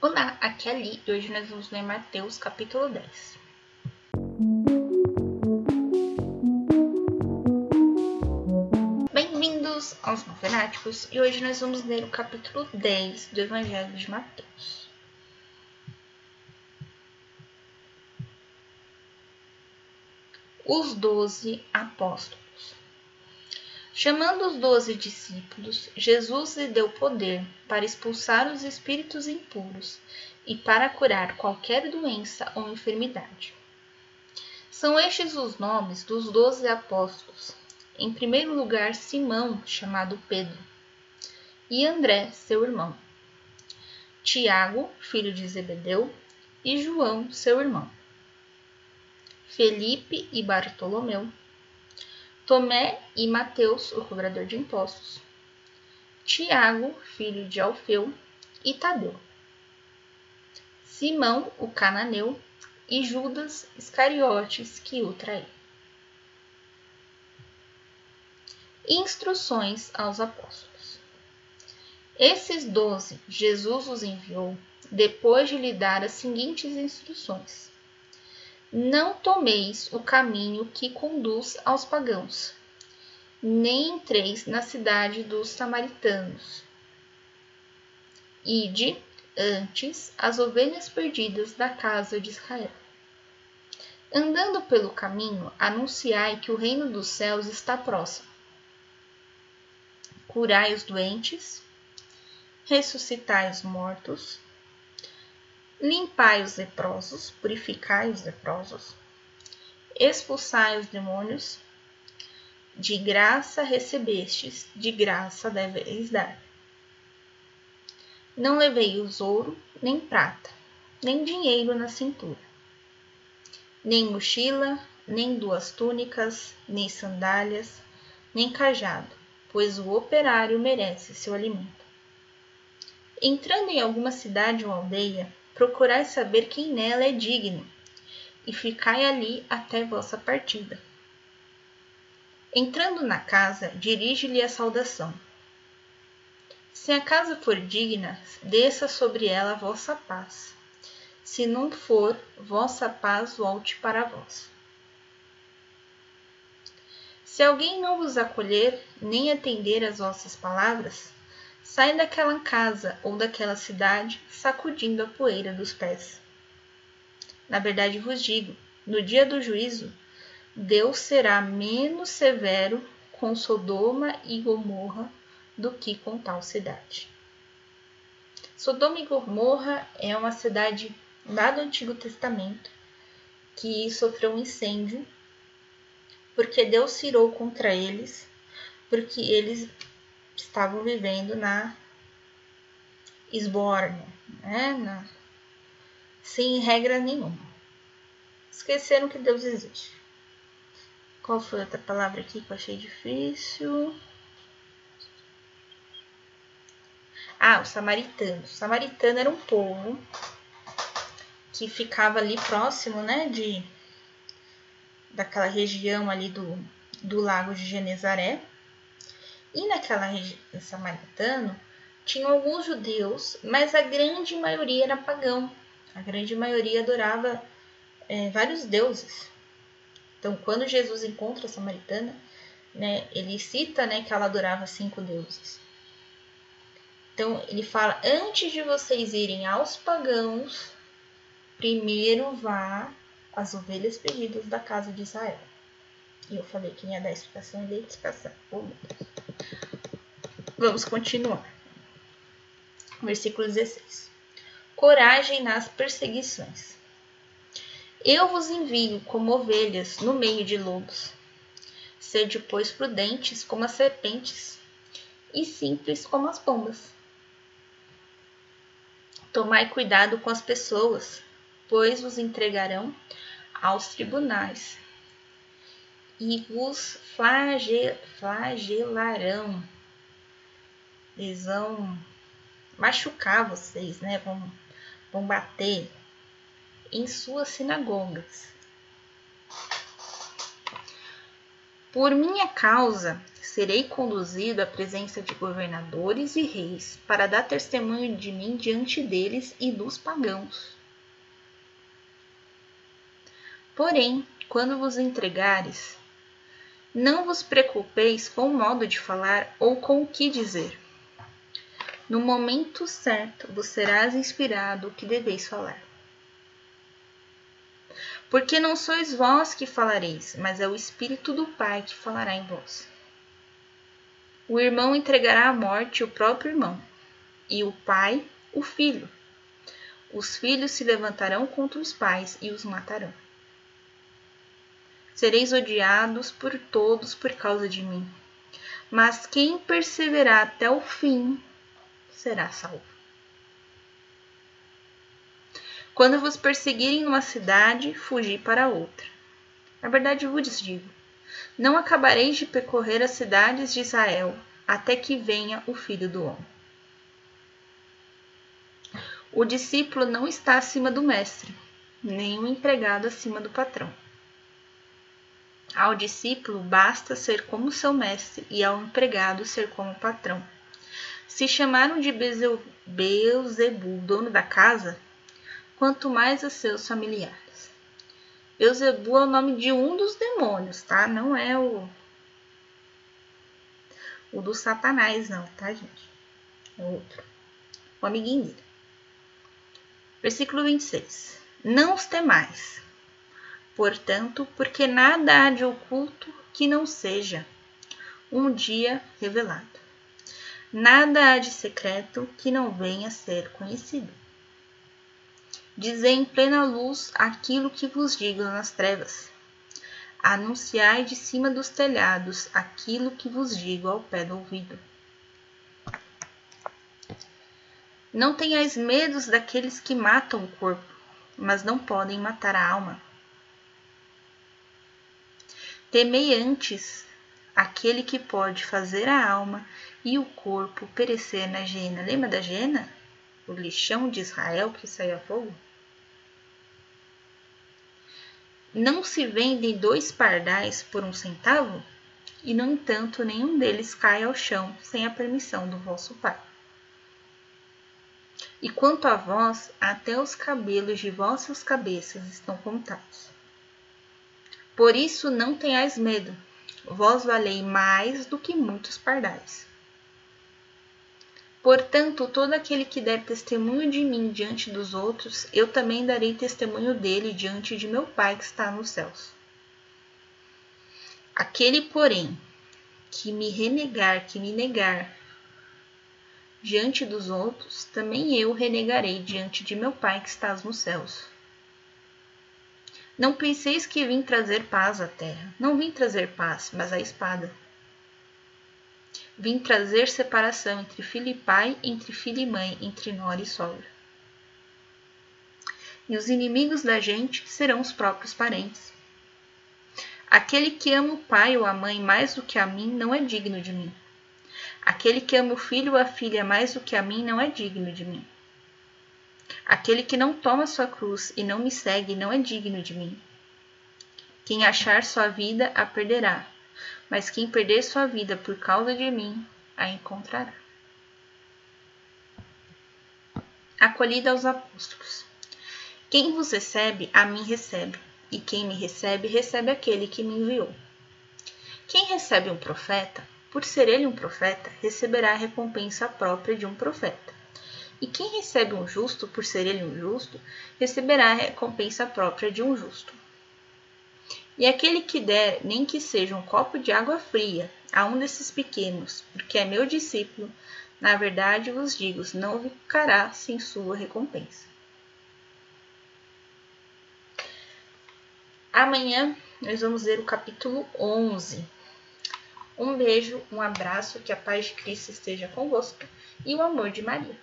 Olá, aqui é a e hoje nós vamos ler Mateus capítulo 10. Bem-vindos aos Novenáticos e hoje nós vamos ler o capítulo 10 do Evangelho de Mateus. Os Doze Apóstolos Chamando os doze discípulos, Jesus lhe deu poder para expulsar os espíritos impuros e para curar qualquer doença ou enfermidade. São estes os nomes dos doze apóstolos. Em primeiro lugar, Simão, chamado Pedro, e André, seu irmão, Tiago, filho de Zebedeu, e João, seu irmão, Felipe e Bartolomeu, Tomé e Mateus, o cobrador de impostos, Tiago, filho de Alfeu, e Tadeu, Simão, o cananeu, e Judas Iscariotes, que o traiu. Instruções aos apóstolos. Esses doze Jesus os enviou depois de lhe dar as seguintes instruções não tomeis o caminho que conduz aos pagãos, nem entreis na cidade dos samaritanos. Ide antes as ovelhas perdidas da casa de Israel. Andando pelo caminho, anunciai que o reino dos céus está próximo. Curai os doentes, ressuscitai os mortos, Limpai os leprosos, purificai os leprosos, expulsai os demônios. De graça recebestes, de graça deveis dar. Não levei os ouro, nem prata, nem dinheiro na cintura, nem mochila, nem duas túnicas, nem sandálias, nem cajado, pois o operário merece seu alimento. Entrando em alguma cidade ou aldeia, procurai saber quem nela é digno, e ficai ali até vossa partida. Entrando na casa, dirige-lhe a saudação. Se a casa for digna, desça sobre ela a vossa paz. Se não for, vossa paz volte para vós. Se alguém não vos acolher, nem atender às vossas palavras, Sai daquela casa ou daquela cidade sacudindo a poeira dos pés. Na verdade vos digo: no dia do juízo, Deus será menos severo com Sodoma e Gomorra do que com tal cidade. Sodoma e Gomorra é uma cidade lá do Antigo Testamento que sofreu um incêndio porque Deus cirou contra eles, porque eles estavam vivendo na esbórnia, né? Na, sem regra nenhuma. Esqueceram que Deus existe. Qual foi outra palavra aqui que eu achei difícil? Ah, os samaritanos. O samaritano era um povo que ficava ali próximo, né, de daquela região ali do, do lago de Genezaré. E naquela região samaritana tinham alguns judeus, mas a grande maioria era pagão. A grande maioria adorava é, vários deuses. Então, quando Jesus encontra a samaritana, né, ele cita né, que ela adorava cinco deuses. Então, ele fala: antes de vocês irem aos pagãos, primeiro vá às ovelhas perdidas da casa de Israel. E eu falei que ia dar explicação e dei explicação. Oh, meu Deus. Vamos continuar. Versículo 16. Coragem nas perseguições. Eu vos envio como ovelhas no meio de lobos. Sede, pois, prudentes como as serpentes e simples como as pombas. Tomai cuidado com as pessoas, pois vos entregarão aos tribunais e vos flagelarão. Eles vão machucar vocês, né? Vão, vão bater em suas sinagogas. Por minha causa serei conduzido à presença de governadores e reis para dar testemunho de mim diante deles e dos pagãos. Porém, quando vos entregares, não vos preocupeis com o modo de falar ou com o que dizer. No momento certo vos serás inspirado o que deveis falar. Porque não sois vós que falareis, mas é o Espírito do Pai que falará em vós. O irmão entregará à morte o próprio irmão, e o pai o filho. Os filhos se levantarão contra os pais e os matarão. Sereis odiados por todos por causa de mim, mas quem perseverar até o fim será salvo. Quando vos perseguirem numa cidade, fugi para outra. Na verdade vos digo: não acabareis de percorrer as cidades de Israel até que venha o filho do homem. O discípulo não está acima do mestre, nem o empregado acima do patrão. Ao discípulo basta ser como seu mestre e ao empregado ser como patrão. Se chamaram de Beuzebu, dono da casa, quanto mais a seus familiares. Beuzebu é o nome de um dos demônios, tá? Não é o o do Satanás, não, tá, gente? É outro. O amiguinho dele. Versículo 26. Não os temais, portanto, porque nada há de oculto que não seja um dia revelado. Nada há de secreto que não venha a ser conhecido. Dizei em plena luz aquilo que vos digo nas trevas. Anunciai de cima dos telhados aquilo que vos digo ao pé do ouvido. Não tenhais medos daqueles que matam o corpo, mas não podem matar a alma. Temei antes aquele que pode fazer a alma e o corpo perecer na gena. Lembra da gena? O lixão de Israel que saiu a fogo? Não se vendem dois pardais por um centavo? E, no entanto, nenhum deles cai ao chão sem a permissão do vosso Pai. E quanto a vós, até os cabelos de vossas cabeças estão contados. Por isso não tenhais medo, vós valei mais do que muitos pardais. Portanto, todo aquele que der testemunho de mim diante dos outros, eu também darei testemunho dele diante de meu Pai que está nos céus. Aquele, porém, que me renegar, que me negar diante dos outros, também eu renegarei diante de meu Pai que está nos céus. Não penseis que vim trazer paz à terra. Não vim trazer paz, mas a espada. Vim trazer separação entre filho e pai, entre filho e mãe, entre nora e sogra. E os inimigos da gente serão os próprios parentes. Aquele que ama o pai ou a mãe mais do que a mim não é digno de mim. Aquele que ama o filho ou a filha mais do que a mim não é digno de mim. Aquele que não toma sua cruz e não me segue não é digno de mim. Quem achar sua vida a perderá, mas quem perder sua vida por causa de mim, a encontrará. Acolhida aos apóstolos. Quem vos recebe, a mim recebe, e quem me recebe, recebe aquele que me enviou. Quem recebe um profeta, por ser ele um profeta, receberá a recompensa própria de um profeta. E quem recebe um justo, por ser ele um justo, receberá a recompensa própria de um justo. E aquele que der, nem que seja um copo de água fria, a um desses pequenos, porque é meu discípulo, na verdade vos digo, não ficará sem sua recompensa. Amanhã nós vamos ler o capítulo 11. Um beijo, um abraço, que a paz de Cristo esteja convosco e o amor de Maria.